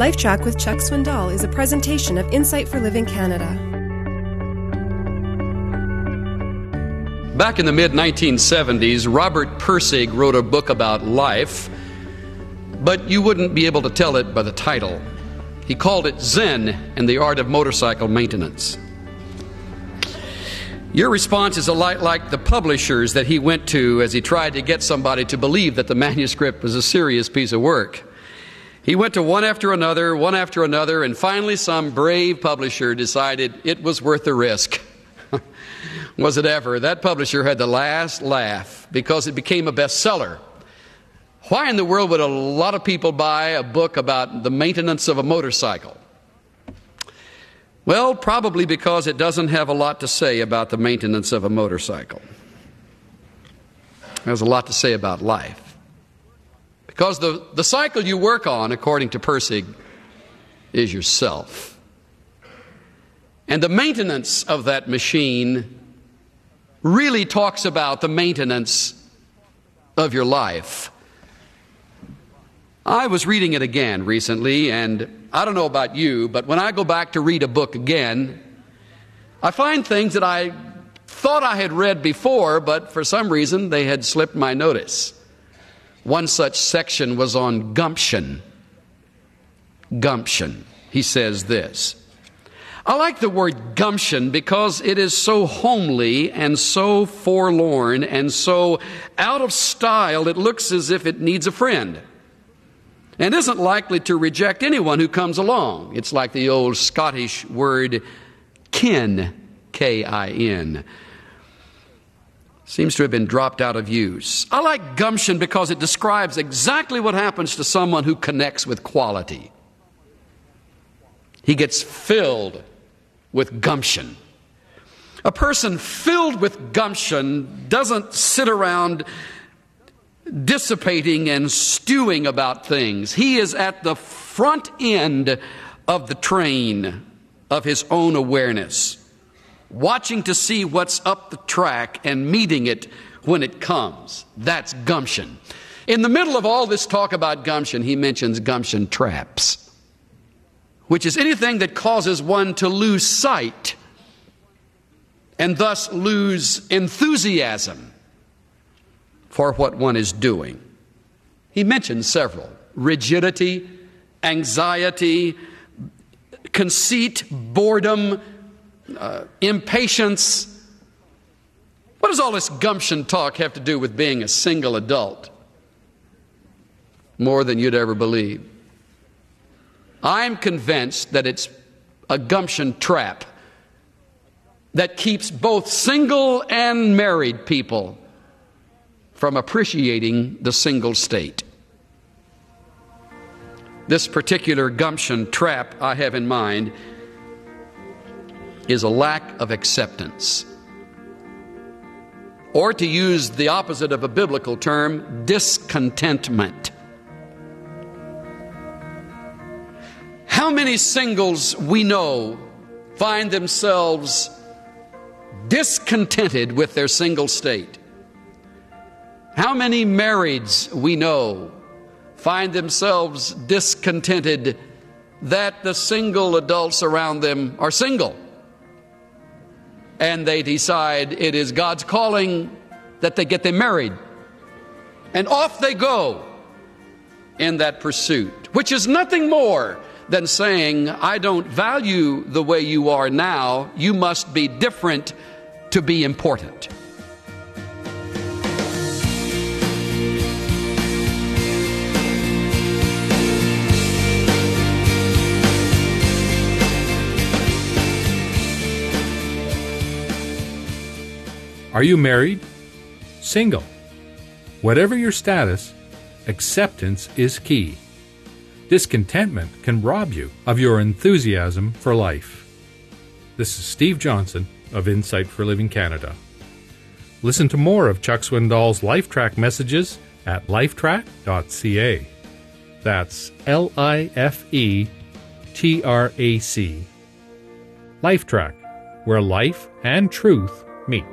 LifeTrac with Chuck Swindoll is a presentation of Insight for Living Canada. Back in the mid 1970s, Robert Pirsig wrote a book about life, but you wouldn't be able to tell it by the title. He called it Zen and the Art of Motorcycle Maintenance. Your response is a lot like the publishers that he went to as he tried to get somebody to believe that the manuscript was a serious piece of work. He went to one after another, one after another, and finally some brave publisher decided it was worth the risk. was it ever? That publisher had the last laugh because it became a bestseller. Why in the world would a lot of people buy a book about the maintenance of a motorcycle? Well, probably because it doesn't have a lot to say about the maintenance of a motorcycle. It has a lot to say about life. Because the, the cycle you work on, according to Pirsig, is yourself. And the maintenance of that machine really talks about the maintenance of your life. I was reading it again recently, and I don't know about you, but when I go back to read a book again, I find things that I thought I had read before, but for some reason they had slipped my notice. One such section was on gumption. Gumption. He says this. I like the word gumption because it is so homely and so forlorn and so out of style, it looks as if it needs a friend and isn't likely to reject anyone who comes along. It's like the old Scottish word kin, K I N seems to have been dropped out of use. I like gumption because it describes exactly what happens to someone who connects with quality. He gets filled with gumption. A person filled with gumption doesn't sit around dissipating and stewing about things. He is at the front end of the train of his own awareness watching to see what's up the track and meeting it when it comes. That's gumption. In the middle of all this talk about gumption, he mentions gumption traps, which is anything that causes one to lose sight and thus lose enthusiasm for what one is doing. He mentions several rigidity, anxiety, conceit, boredom, uh, impatience. What does all this gumption talk have to do with being a single adult? More than you'd ever believe. I'm convinced that it's a gumption trap that keeps both single and married people from appreciating the single state. This particular gumption trap I have in mind is a lack of acceptance. Or to use the opposite of a biblical term, discontentment. How many singles we know find themselves discontented with their single state? How many marrieds we know find themselves discontented that the single adults around them are single? And they decide it is God's calling that they get them married. And off they go in that pursuit, which is nothing more than saying, I don't value the way you are now, you must be different to be important. Are you married? Single? Whatever your status, acceptance is key. Discontentment can rob you of your enthusiasm for life. This is Steve Johnson of Insight for Living Canada. Listen to more of Chuck Swindoll's LifeTrac messages at lifetrac.ca. That's L I F E T R A C. LifeTrac, where life and truth meet.